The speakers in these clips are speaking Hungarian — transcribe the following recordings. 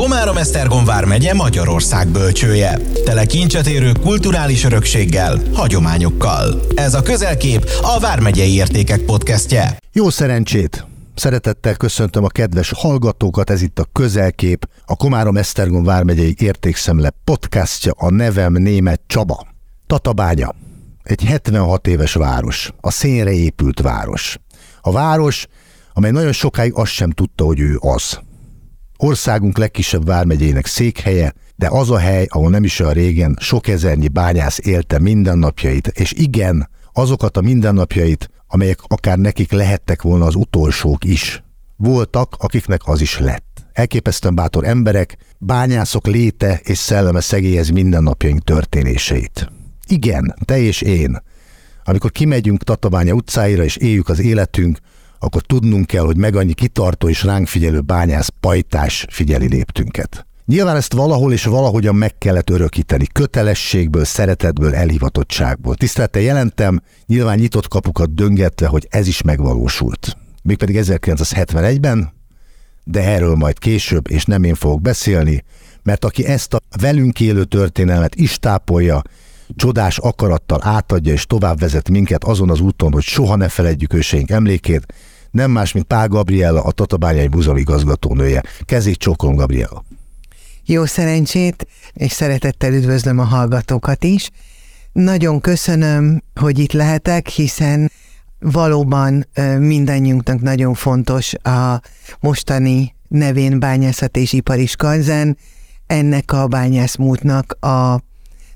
Komárom-Esztergom vármegye Magyarország bölcsője. Tele kincset érő kulturális örökséggel, hagyományokkal. Ez a Közelkép a Vármegyei Értékek podcastje. Jó szerencsét! Szeretettel köszöntöm a kedves hallgatókat, ez itt a Közelkép, a Komárom-Esztergom vármegyei értékszemle podcastja, a nevem német Csaba. Tatabánya, egy 76 éves város, a szénre épült város. A város, amely nagyon sokáig azt sem tudta, hogy ő az. Országunk legkisebb vármegyének székhelye, de az a hely, ahol nem is olyan régen sok ezernyi bányász élte mindennapjait, és igen, azokat a mindennapjait, amelyek akár nekik lehettek volna az utolsók is. Voltak, akiknek az is lett. Elképesztően bátor emberek, bányászok léte és szelleme szegélyez mindennapjaink történéseit. Igen, te és én. Amikor kimegyünk Tatabánya utcáira és éljük az életünk, akkor tudnunk kell, hogy meg annyi kitartó és ránk figyelő bányász pajtás figyeli léptünket. Nyilván ezt valahol és valahogyan meg kellett örökíteni, kötelességből, szeretetből, elhivatottságból. Tisztelettel jelentem, nyilván nyitott kapukat döngetve, hogy ez is megvalósult. Mégpedig 1971-ben, de erről majd később, és nem én fogok beszélni, mert aki ezt a velünk élő történelmet is tápolja, csodás akarattal átadja és tovább vezet minket azon az úton, hogy soha ne feledjük őseink emlékét, nem más, mint Pál Gabriella, a Tatabányai Múzeum igazgatónője. Kezét csókolom, Gabriella. Jó szerencsét, és szeretettel üdvözlöm a hallgatókat is. Nagyon köszönöm, hogy itt lehetek, hiszen valóban mindannyiunknak nagyon fontos a mostani nevén bányászat és ipari skanzen, ennek a bányászmútnak a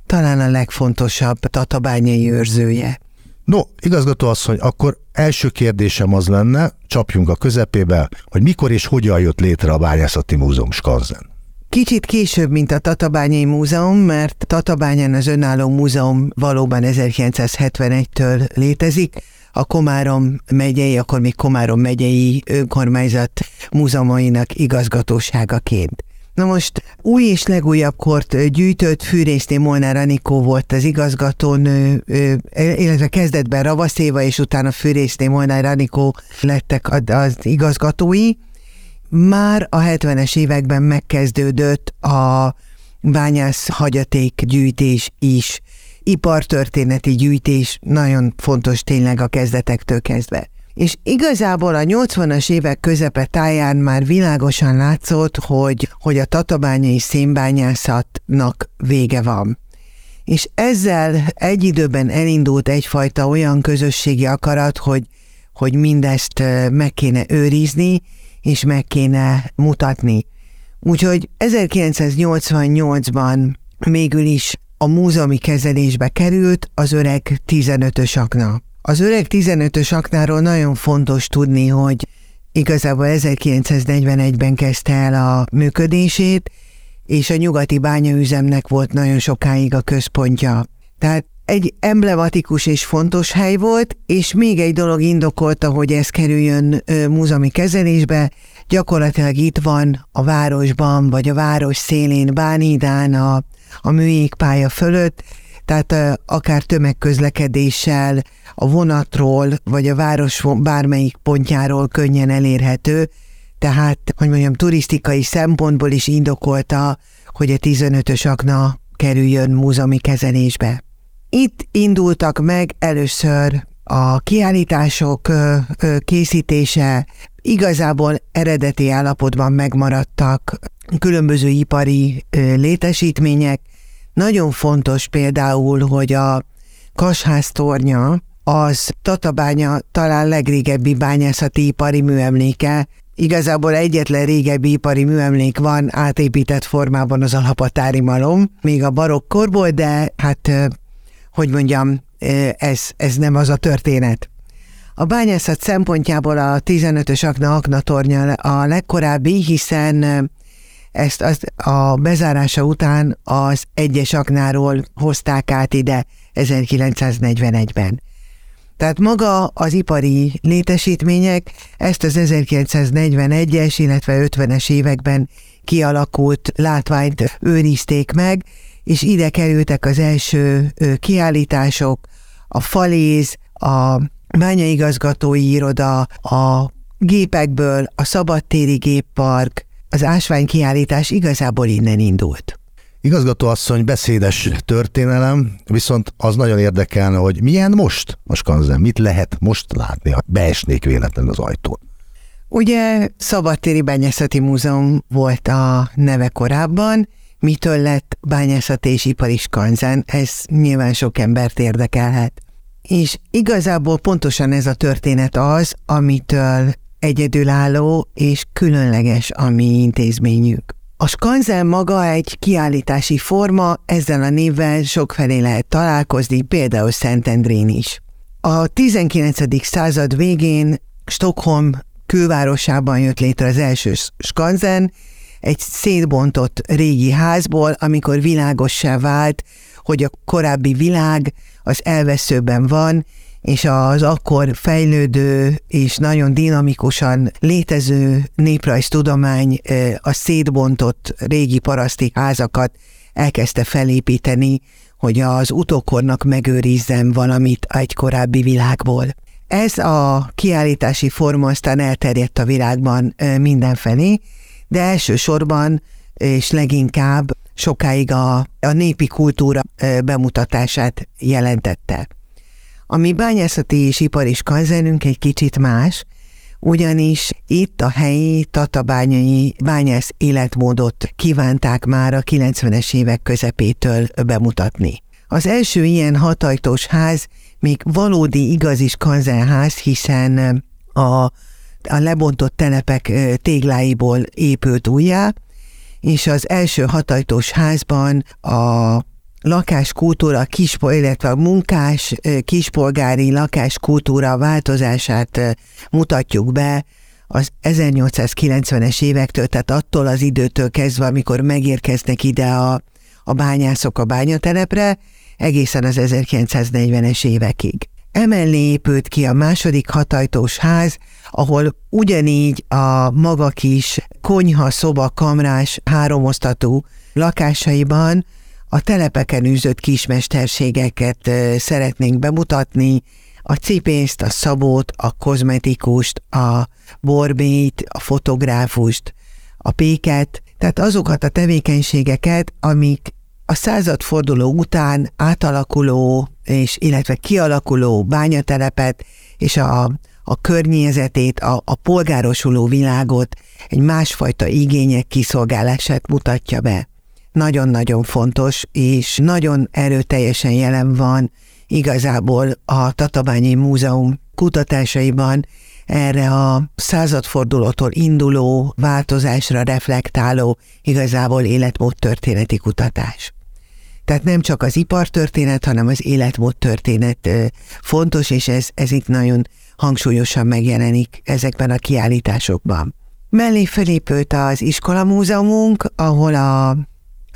talán a legfontosabb tatabányai őrzője. No, igazgató asszony, akkor első kérdésem az lenne, csapjunk a közepébe, hogy mikor és hogyan jött létre a Bányászati Múzeum Skanzen. Kicsit később, mint a Tatabányai Múzeum, mert Tatabányán az önálló múzeum valóban 1971-től létezik, a Komárom megyei, akkor még Komárom megyei önkormányzat múzeumainak igazgatóságaként. Na most új és legújabb kort gyűjtött Fűrészné Molnár Anikó volt az igazgatón, illetve kezdetben Ravaszéva, és utána Fűrészné Molnár Anikó lettek az igazgatói. Már a 70-es években megkezdődött a bányász hagyaték gyűjtés is. Ipartörténeti gyűjtés nagyon fontos tényleg a kezdetektől kezdve. És igazából a 80-as évek közepe táján már világosan látszott, hogy, hogy a tatabányai szénbányászatnak vége van. És ezzel egy időben elindult egyfajta olyan közösségi akarat, hogy, hogy mindezt meg kéne őrizni, és meg kéne mutatni. Úgyhogy 1988-ban mégül is a múzeumi kezelésbe került az öreg 15-ös akna. Az öreg 15-ös aknáról nagyon fontos tudni, hogy igazából 1941-ben kezdte el a működését, és a nyugati bányaüzemnek volt nagyon sokáig a központja. Tehát egy emblematikus és fontos hely volt, és még egy dolog indokolta, hogy ez kerüljön ö, múzeumi kezelésbe, gyakorlatilag itt van a városban, vagy a város szélén Bánidán a, a műjégpálya fölött, tehát akár tömegközlekedéssel, a vonatról, vagy a város bármelyik pontjáról könnyen elérhető, tehát, hogy mondjam, turisztikai szempontból is indokolta, hogy a 15-ös akna kerüljön múzeumi kezelésbe. Itt indultak meg először a kiállítások készítése, igazából eredeti állapotban megmaradtak különböző ipari létesítmények, nagyon fontos például, hogy a Kasház tornya az Tatabánya talán legrégebbi bányászati ipari műemléke, Igazából egyetlen régebbi ipari műemlék van átépített formában az alhapatári malom, még a barokkorból, de hát, hogy mondjam, ez, ez nem az a történet. A bányászat szempontjából a 15-ös akna akna tornya a legkorábbi, hiszen ezt az, a bezárása után az egyes aknáról hozták át ide 1941-ben. Tehát maga az ipari létesítmények ezt az 1941-es, illetve 50-es években kialakult látványt őrizték meg, és ide kerültek az első kiállítások, a faléz, a bányaigazgatói iroda, a gépekből a szabadtéri géppark, az ásványkiállítás igazából innen indult. Igazgató asszony beszédes történelem, viszont az nagyon érdekelne, hogy milyen most a skanzen, mit lehet most látni, ha beesnék véletlenül az ajtón. Ugye Szabadtéri Bányászati Múzeum volt a neve korábban, mitől lett bányászati és ipari skanzen, ez nyilván sok embert érdekelhet. És igazából pontosan ez a történet az, amitől egyedülálló és különleges a mi intézményük. A skanzen maga egy kiállítási forma, ezzel a névvel sokfelé lehet találkozni, például Szentendrén is. A 19. század végén Stockholm külvárosában jött létre az első skanzen, egy szétbontott régi házból, amikor világossá vált, hogy a korábbi világ az elveszőben van, és az akkor fejlődő és nagyon dinamikusan létező néprajztudomány a szétbontott régi paraszti házakat elkezdte felépíteni, hogy az utókornak megőrizzen valamit egy korábbi világból. Ez a kiállítási forma aztán elterjedt a világban mindenfelé, de elsősorban és leginkább sokáig a, a népi kultúra bemutatását jelentette. A mi bányászati és ipari skanzenünk egy kicsit más, ugyanis itt a helyi tatabányai bányász életmódot kívánták már a 90-es évek közepétől bemutatni. Az első ilyen hatajtós ház még valódi igazi skanzenház, hiszen a, a lebontott telepek tégláiból épült újjá, és az első hatajtós házban a lakáskultúra, kispo, illetve a munkás kispolgári lakáskultúra változását mutatjuk be az 1890-es évektől, tehát attól az időtől kezdve, amikor megérkeznek ide a, a bányászok a bányatelepre, egészen az 1940-es évekig. Emellé épült ki a második hatajtós ház, ahol ugyanígy a maga kis konyha, szoba, kamrás, háromosztatú lakásaiban a telepeken űzött kismesterségeket szeretnénk bemutatni, a cipészt, a szabót, a kozmetikust, a borbét, a fotográfust, a péket, tehát azokat a tevékenységeket, amik a századforduló után átalakuló és illetve kialakuló bányatelepet és a, a környezetét, a, a polgárosuló világot egy másfajta igények kiszolgálását mutatja be nagyon-nagyon fontos, és nagyon erőteljesen jelen van igazából a Tatabányi Múzeum kutatásaiban erre a századfordulótól induló változásra reflektáló igazából életmód történeti kutatás. Tehát nem csak az ipartörténet, hanem az életmód történet fontos, és ez, ez itt nagyon hangsúlyosan megjelenik ezekben a kiállításokban. Mellé felépült az iskolamúzeumunk, ahol a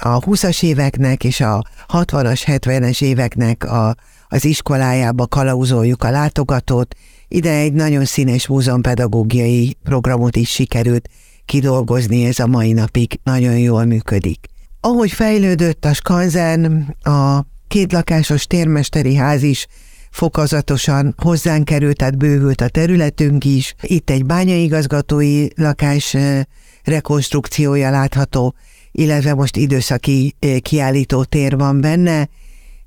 a 20-as éveknek és a 60-as, 70-es éveknek a, az iskolájába kalauzoljuk a látogatót. Ide egy nagyon színes múzeumpedagógiai programot is sikerült kidolgozni, ez a mai napig nagyon jól működik. Ahogy fejlődött a skanzen, a kétlakásos térmesteri ház is fokozatosan hozzánk került, tehát bővült a területünk is. Itt egy bányaigazgatói lakás eh, rekonstrukciója látható, illetve most időszaki kiállító tér van benne,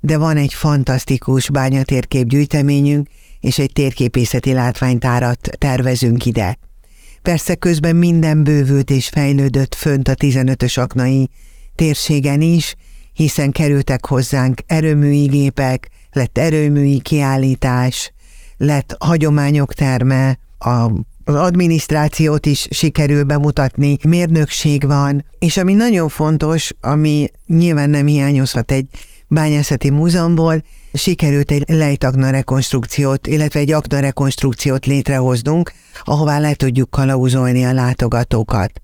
de van egy fantasztikus bányatérkép gyűjteményünk, és egy térképészeti látványtárat tervezünk ide. Persze közben minden bővült és fejlődött fönt a 15-ös aknai térségen is, hiszen kerültek hozzánk erőműi gépek, lett erőműi kiállítás, lett hagyományok terme, a az adminisztrációt is sikerül bemutatni, mérnökség van, és ami nagyon fontos, ami nyilván nem hiányozhat egy bányászati múzeumból, sikerült egy lejtakna rekonstrukciót, illetve egy akna rekonstrukciót létrehoznunk, ahová le tudjuk kalauzolni a látogatókat.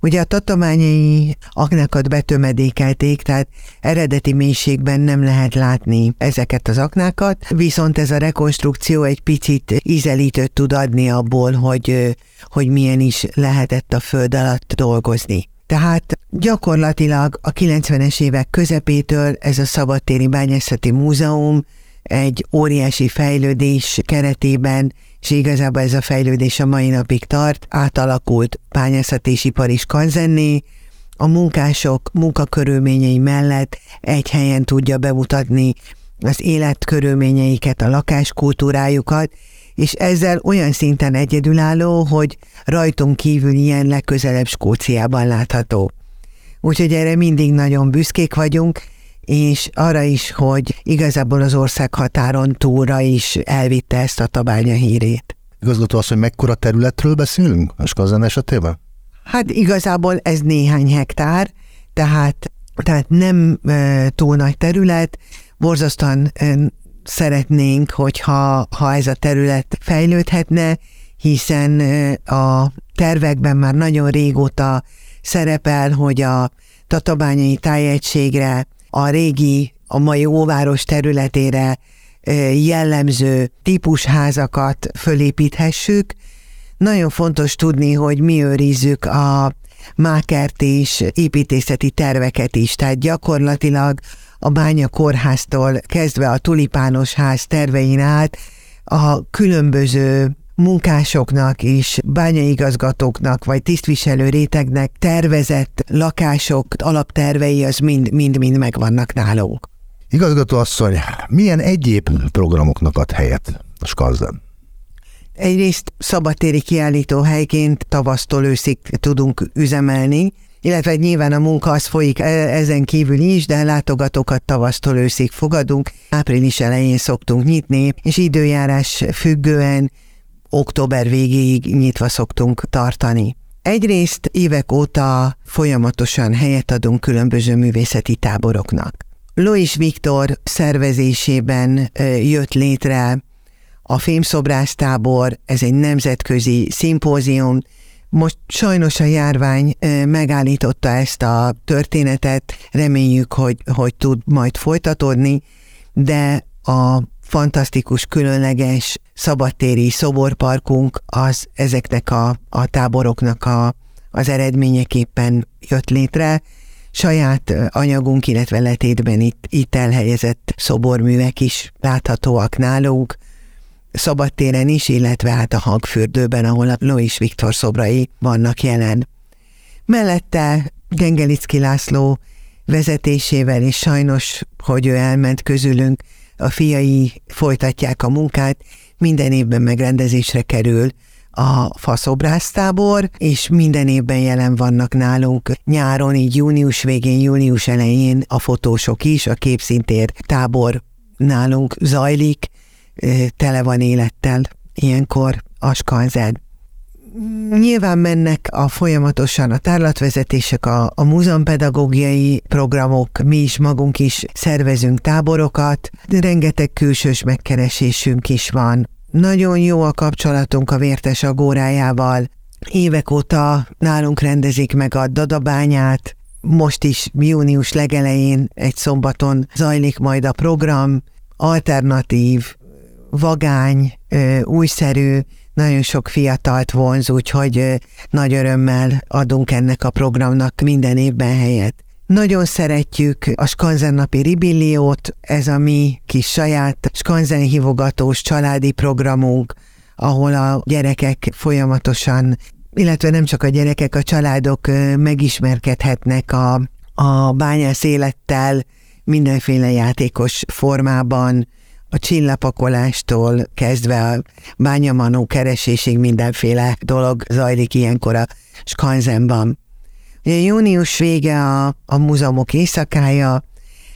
Ugye a tatományai aknákat betömedékelték, tehát eredeti mélységben nem lehet látni ezeket az aknákat, viszont ez a rekonstrukció egy picit ízelítőt tud adni abból, hogy, hogy milyen is lehetett a föld alatt dolgozni. Tehát gyakorlatilag a 90-es évek közepétől ez a Szabadtéri Bányászati Múzeum egy óriási fejlődés keretében és igazából ez a fejlődés a mai napig tart, átalakult bányászat ipar is kanzenné, a munkások munkakörülményei mellett egy helyen tudja bemutatni az életkörülményeiket, a lakáskultúrájukat, és ezzel olyan szinten egyedülálló, hogy rajtunk kívül ilyen legközelebb Skóciában látható. Úgyhogy erre mindig nagyon büszkék vagyunk, és arra is, hogy igazából az ország határon túlra is elvitte ezt a tabánya hírét. Igazgató az, hogy mekkora területről beszélünk a Skazan esetében? Hát igazából ez néhány hektár, tehát, tehát nem e, túl nagy terület, borzasztóan e, szeretnénk, hogyha ha ez a terület fejlődhetne, hiszen e, a tervekben már nagyon régóta szerepel, hogy a tatabányai tájegységre, a régi, a mai óváros területére jellemző típusházakat fölépíthessük. Nagyon fontos tudni, hogy mi őrizzük a mákert és építészeti terveket is, tehát gyakorlatilag a bánya kórháztól kezdve a tulipános ház tervein át a különböző munkásoknak és bányaigazgatóknak vagy tisztviselő rétegnek tervezett lakások alaptervei az mind-mind megvannak nálunk. Igazgató asszony, milyen egyéb programoknak ad helyet a Skanzen? Egyrészt szabadtéri kiállító helyként tavasztól őszig tudunk üzemelni, illetve nyilván a munka az folyik e- ezen kívül is, de látogatókat tavasztól őszig fogadunk, április elején szoktunk nyitni, és időjárás függően október végéig nyitva szoktunk tartani. Egyrészt évek óta folyamatosan helyet adunk különböző művészeti táboroknak. Lois Viktor szervezésében jött létre a fémszobrásztábor, ez egy nemzetközi szimpózium, most sajnos a járvány megállította ezt a történetet, reméljük, hogy, hogy tud majd folytatódni, de a fantasztikus, különleges szabadtéri szoborparkunk az ezeknek a, a táboroknak a, az eredményeképpen jött létre. Saját anyagunk, illetve letétben itt, itt elhelyezett szoborművek is láthatóak nálunk, szabadtéren is, illetve hát a hangfürdőben, ahol a Lois Viktor szobrai vannak jelen. Mellette Gengelicki László vezetésével, és sajnos, hogy ő elment közülünk, a fiai folytatják a munkát, minden évben megrendezésre kerül a faszobrásztábor, és minden évben jelen vannak nálunk nyáron, így június végén, július elején a fotósok is, a képszintér tábor nálunk zajlik, tele van élettel ilyenkor a skanzen. Nyilván mennek a folyamatosan a tárlatvezetések, a, a múzeumpedagógiai programok, mi is magunk is szervezünk táborokat, de rengeteg külsős megkeresésünk is van. Nagyon jó a kapcsolatunk a Vértes Agórájával, évek óta nálunk rendezik meg a Dadabányát, most is június legelején egy szombaton zajlik majd a program, alternatív, vagány, újszerű, nagyon sok fiatalt vonz, úgyhogy nagy örömmel adunk ennek a programnak minden évben helyet. Nagyon szeretjük a Skanzen napi ribilliót, ez a mi kis saját Skanzen hívogatós családi programunk, ahol a gyerekek folyamatosan, illetve nem csak a gyerekek, a családok megismerkedhetnek a, a bányász élettel mindenféle játékos formában, a csillapakolástól kezdve a bányamanó keresésig mindenféle dolog zajlik ilyenkor a Skanzenban. Ugye június vége a, a múzeumok éjszakája,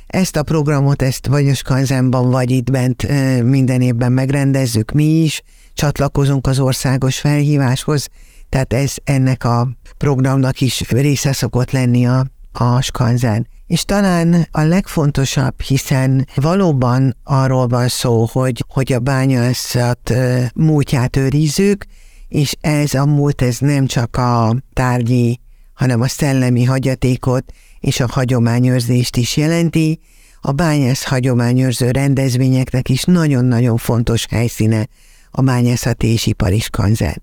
ezt a programot, ezt vagy a Skanzenban, vagy itt bent minden évben megrendezzük mi is, csatlakozunk az országos felhíváshoz, tehát ez ennek a programnak is része szokott lenni a, a Skanzen. És talán a legfontosabb, hiszen valóban arról van szó, hogy, hogy a bányászat múltját őrizzük, és ez a múlt, ez nem csak a tárgyi, hanem a szellemi hagyatékot és a hagyományőrzést is jelenti. A bányász hagyományőrző rendezvényeknek is nagyon-nagyon fontos helyszíne a bányászati és ipariskanzen.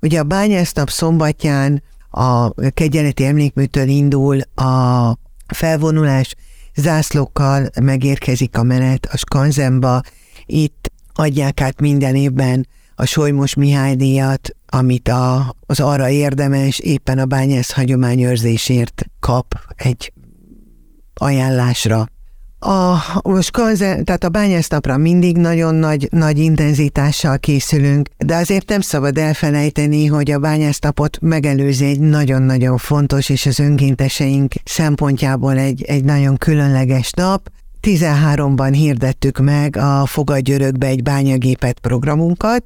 Ugye a bányásznap szombatján a kegyeleti emlékműtől indul a felvonulás, zászlókkal megérkezik a menet a Skanzenba, itt adják át minden évben a Solymos Mihály díjat, amit a, az arra érdemes éppen a bányász hagyományőrzésért kap egy ajánlásra. A, most tehát a bányásznapra mindig nagyon nagy, nagy intenzitással készülünk, de azért nem szabad elfelejteni, hogy a bányásznapot megelőzi egy nagyon-nagyon fontos és az önkénteseink szempontjából egy, egy nagyon különleges nap. 13-ban hirdettük meg a Fogadj Örökbe egy bányagépet programunkat,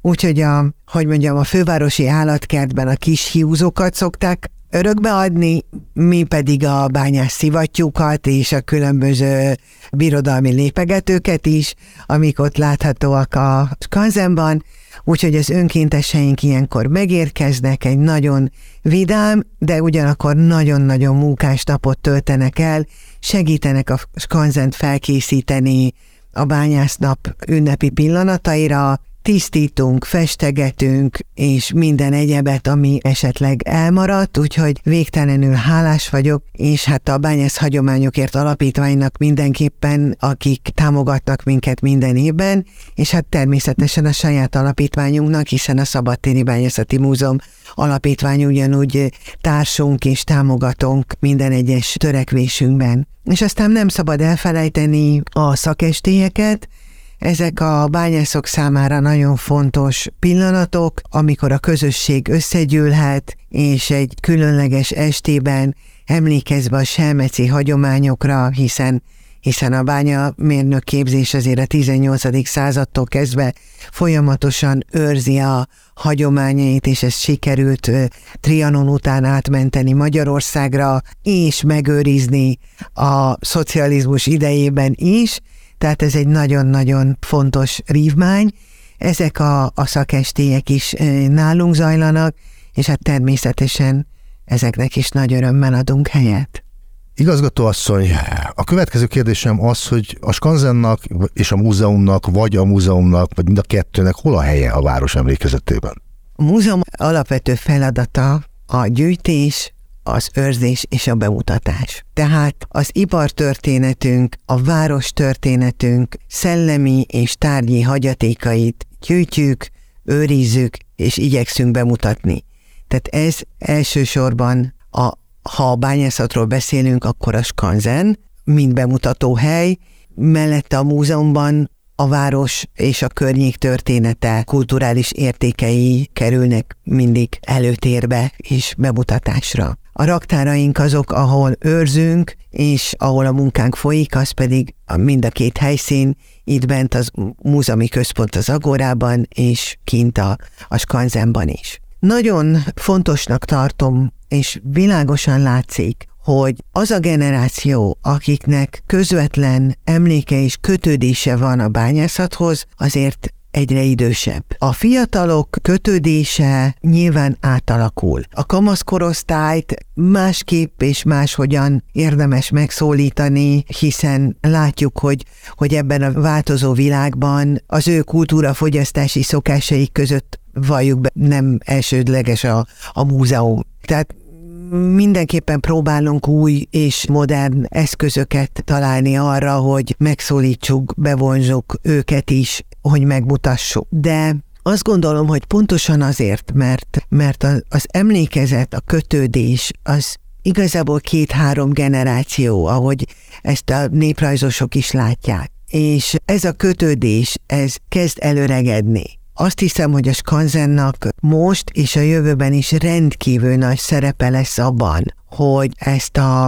úgyhogy a, hogy mondjam, a fővárosi állatkertben a kis hiúzókat szokták örökbe adni, mi pedig a bányás szivattyúkat és a különböző birodalmi lépegetőket is, amik ott láthatóak a skanzenban, úgyhogy az önkénteseink ilyenkor megérkeznek, egy nagyon vidám, de ugyanakkor nagyon-nagyon munkás napot töltenek el, segítenek a skanzent felkészíteni a bányásznap ünnepi pillanataira, tisztítunk, festegetünk, és minden egyebet, ami esetleg elmaradt, úgyhogy végtelenül hálás vagyok, és hát a Bányász Hagyományokért Alapítványnak mindenképpen, akik támogatnak minket minden évben, és hát természetesen a saját alapítványunknak, hiszen a Szabadtéri Bányászati Múzeum alapítvány ugyanúgy társunk és támogatónk minden egyes törekvésünkben. És aztán nem szabad elfelejteni a szakestélyeket, ezek a bányászok számára nagyon fontos pillanatok, amikor a közösség összegyűlhet, és egy különleges estében emlékezve a selmeci hagyományokra, hiszen hiszen a bánya mérnök képzés azért a 18. századtól kezdve folyamatosan őrzi a hagyományait, és ez sikerült Trianon után átmenteni Magyarországra, és megőrizni a szocializmus idejében is, tehát ez egy nagyon-nagyon fontos rívmány. Ezek a, a szakestélyek is nálunk zajlanak, és hát természetesen ezeknek is nagy örömmel adunk helyet. Igazgató asszony, a következő kérdésem az, hogy a Skanzennak és a múzeumnak, vagy a múzeumnak, vagy mind a kettőnek hol a helye a város emlékezetében? A múzeum alapvető feladata a gyűjtés, az őrzés és a bemutatás. Tehát az ipartörténetünk, a város történetünk szellemi és tárgyi hagyatékait gyűjtjük, őrizzük és igyekszünk bemutatni. Tehát ez elsősorban, a, ha a bányászatról beszélünk, akkor a skanzen, mint bemutató hely, mellette a múzeumban a város és a környék története, kulturális értékei kerülnek mindig előtérbe és bemutatásra. A raktáraink azok, ahol őrzünk, és ahol a munkánk folyik, az pedig mind a két helyszín, itt bent az múzeumi központ az Agórában, és kint a, a Skanzenban is. Nagyon fontosnak tartom, és világosan látszik, hogy az a generáció, akiknek közvetlen emléke és kötődése van a bányászathoz, azért egyre idősebb. A fiatalok kötődése nyilván átalakul. A kamaszkorosztályt másképp és máshogyan érdemes megszólítani, hiszen látjuk, hogy, hogy ebben a változó világban az ő kultúra fogyasztási szokásaik között valljuk be, nem elsődleges a, a múzeum. Tehát mindenképpen próbálunk új és modern eszközöket találni arra, hogy megszólítsuk, bevonzsuk őket is, hogy megmutassuk. De azt gondolom, hogy pontosan azért, mert, mert az emlékezet, a kötődés, az igazából két-három generáció, ahogy ezt a néprajzosok is látják. És ez a kötődés, ez kezd előregedni. Azt hiszem, hogy a Skanzennak most és a jövőben is rendkívül nagy szerepe lesz abban, hogy ezt a,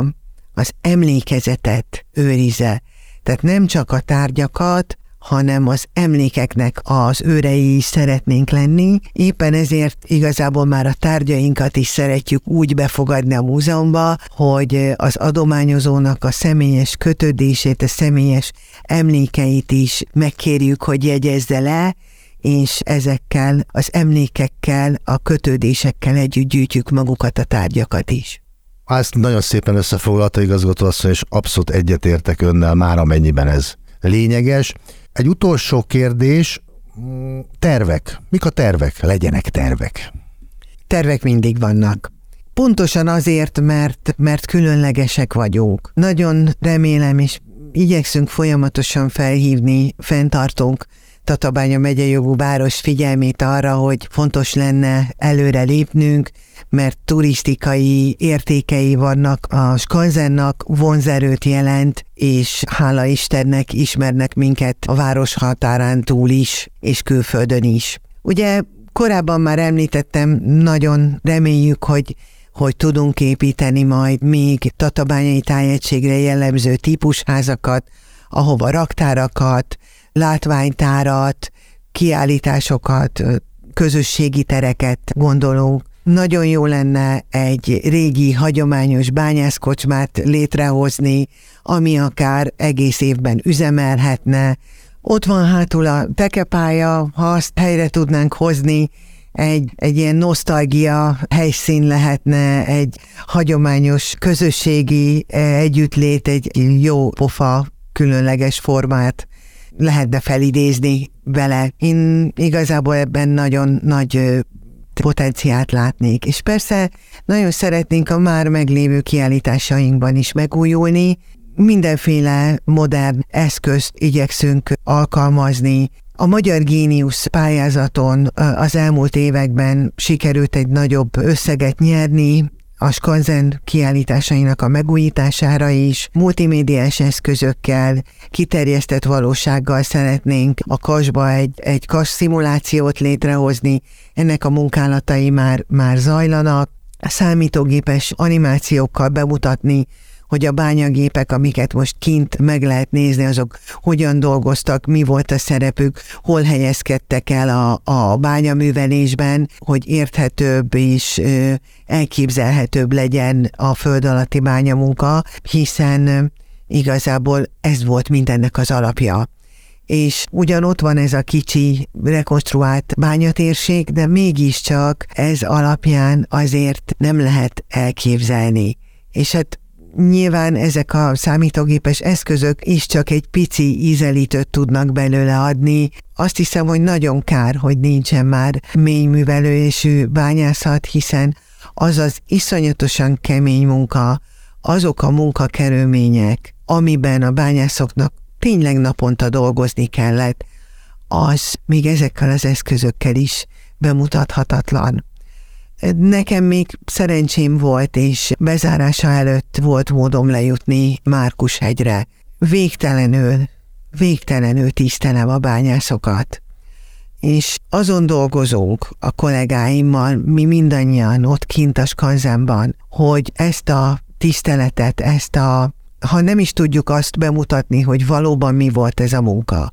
az emlékezetet őrize. Tehát nem csak a tárgyakat, hanem az emlékeknek az őrei is szeretnénk lenni. Éppen ezért igazából már a tárgyainkat is szeretjük úgy befogadni a múzeumba, hogy az adományozónak a személyes kötődését, a személyes emlékeit is megkérjük, hogy jegyezze le, és ezekkel az emlékekkel, a kötődésekkel együtt gyűjtjük magukat a tárgyakat is. Ezt nagyon szépen összefoglalta igazgató asszony, és abszolút egyetértek önnel már amennyiben ez lényeges. Egy utolsó kérdés, tervek. Mik a tervek? Legyenek tervek. Tervek mindig vannak. Pontosan azért, mert, mert különlegesek vagyunk. Nagyon remélem, és igyekszünk folyamatosan felhívni fenntartónk Tatabánya megye jogú város figyelmét arra, hogy fontos lenne előre lépnünk, mert turisztikai értékei vannak a Skanzennak, vonzerőt jelent, és hála Istennek ismernek minket a város határán túl is, és külföldön is. Ugye korábban már említettem, nagyon reméljük, hogy hogy tudunk építeni majd még tatabányai tájegységre jellemző típusházakat, ahova raktárakat, látványtárat, kiállításokat, közösségi tereket gondolunk. Nagyon jó lenne egy régi, hagyományos bányászkocsmát létrehozni, ami akár egész évben üzemelhetne. Ott van hátul a tekepálya, ha azt helyre tudnánk hozni, egy, egy ilyen nosztalgia helyszín lehetne, egy hagyományos közösségi eh, együttlét, egy jó pofa különleges formát lehetne felidézni vele. Én igazából ebben nagyon nagy potenciált látnék. És persze nagyon szeretnénk a már meglévő kiállításainkban is megújulni, mindenféle modern eszközt igyekszünk alkalmazni. A Magyar Géniusz pályázaton az elmúlt években sikerült egy nagyobb összeget nyerni, a Skanzen kiállításainak a megújítására is, multimédiás eszközökkel, kiterjesztett valósággal szeretnénk a kasba egy, egy kas szimulációt létrehozni, ennek a munkálatai már, már zajlanak, számítógépes animációkkal bemutatni hogy a bányagépek, amiket most kint meg lehet nézni, azok hogyan dolgoztak, mi volt a szerepük, hol helyezkedtek el a, a bányaművelésben, hogy érthetőbb és elképzelhetőbb legyen a föld alatti bányamunka, hiszen igazából ez volt mindennek az alapja és ugyan ott van ez a kicsi rekonstruált bányatérség, de mégiscsak ez alapján azért nem lehet elképzelni. És hát Nyilván ezek a számítógépes eszközök is csak egy pici ízelítőt tudnak belőle adni. Azt hiszem, hogy nagyon kár, hogy nincsen már mélyművelésű bányászat, hiszen az az iszonyatosan kemény munka, azok a munkakerülmények, amiben a bányászoknak tényleg naponta dolgozni kellett, az még ezekkel az eszközökkel is bemutathatatlan. Nekem még szerencsém volt, és bezárása előtt volt módom lejutni Márkus hegyre. Végtelenül, végtelenül tisztelem a bányászokat. És azon dolgozunk a kollégáimmal, mi mindannyian ott kint a skanzenban, hogy ezt a tiszteletet, ezt a, ha nem is tudjuk azt bemutatni, hogy valóban mi volt ez a munka,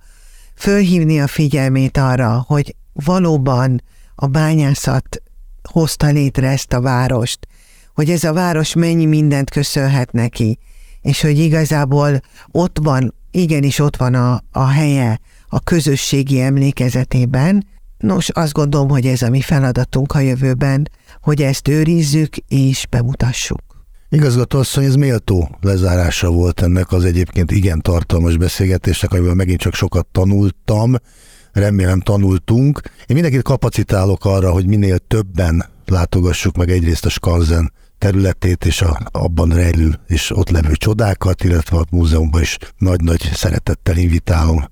fölhívni a figyelmét arra, hogy valóban a bányászat hozta létre ezt a várost, hogy ez a város mennyi mindent köszönhet neki, és hogy igazából ott van, igenis ott van a, a helye a közösségi emlékezetében, Nos, azt gondolom, hogy ez a mi feladatunk a jövőben, hogy ezt őrizzük és bemutassuk. Igazgató asszony, ez méltó lezárása volt ennek az egyébként igen tartalmas beszélgetésnek, amiből megint csak sokat tanultam, remélem tanultunk. Én mindenkit kapacitálok arra, hogy minél többen látogassuk meg egyrészt a Skanzen területét és a, abban rejlő és ott levő csodákat, illetve a múzeumban is nagy-nagy szeretettel invitálom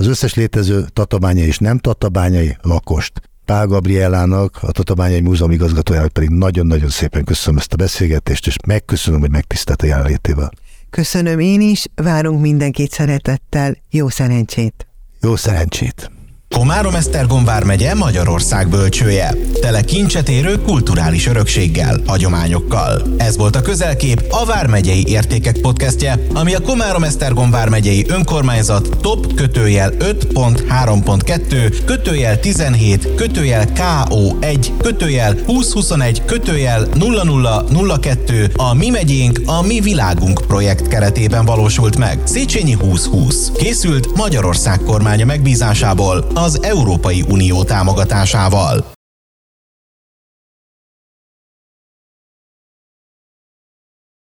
az összes létező tatabányai és nem tatabányai lakost. Pál Gabrielának, a Tatabányai Múzeum igazgatójának pedig nagyon-nagyon szépen köszönöm ezt a beszélgetést, és megköszönöm, hogy megtisztelt a jelenlétével. Köszönöm én is, várunk mindenkit szeretettel, jó szerencsét! Jó szerencsét! Komárom Esztergom vármegye Magyarország bölcsője. Tele kincset érő kulturális örökséggel, hagyományokkal. Ez volt a közelkép a Vármegyei Értékek podcastje, ami a Komárom Esztergom vármegyei önkormányzat top kötőjel 5.3.2 kötőjel 17 kötőjel KO1 kötőjel 2021 kötőjel 0002 a Mi megyénk, a Mi világunk projekt keretében valósult meg. Széchenyi 2020. Készült Magyarország kormánya megbízásából az Európai Unió támogatásával.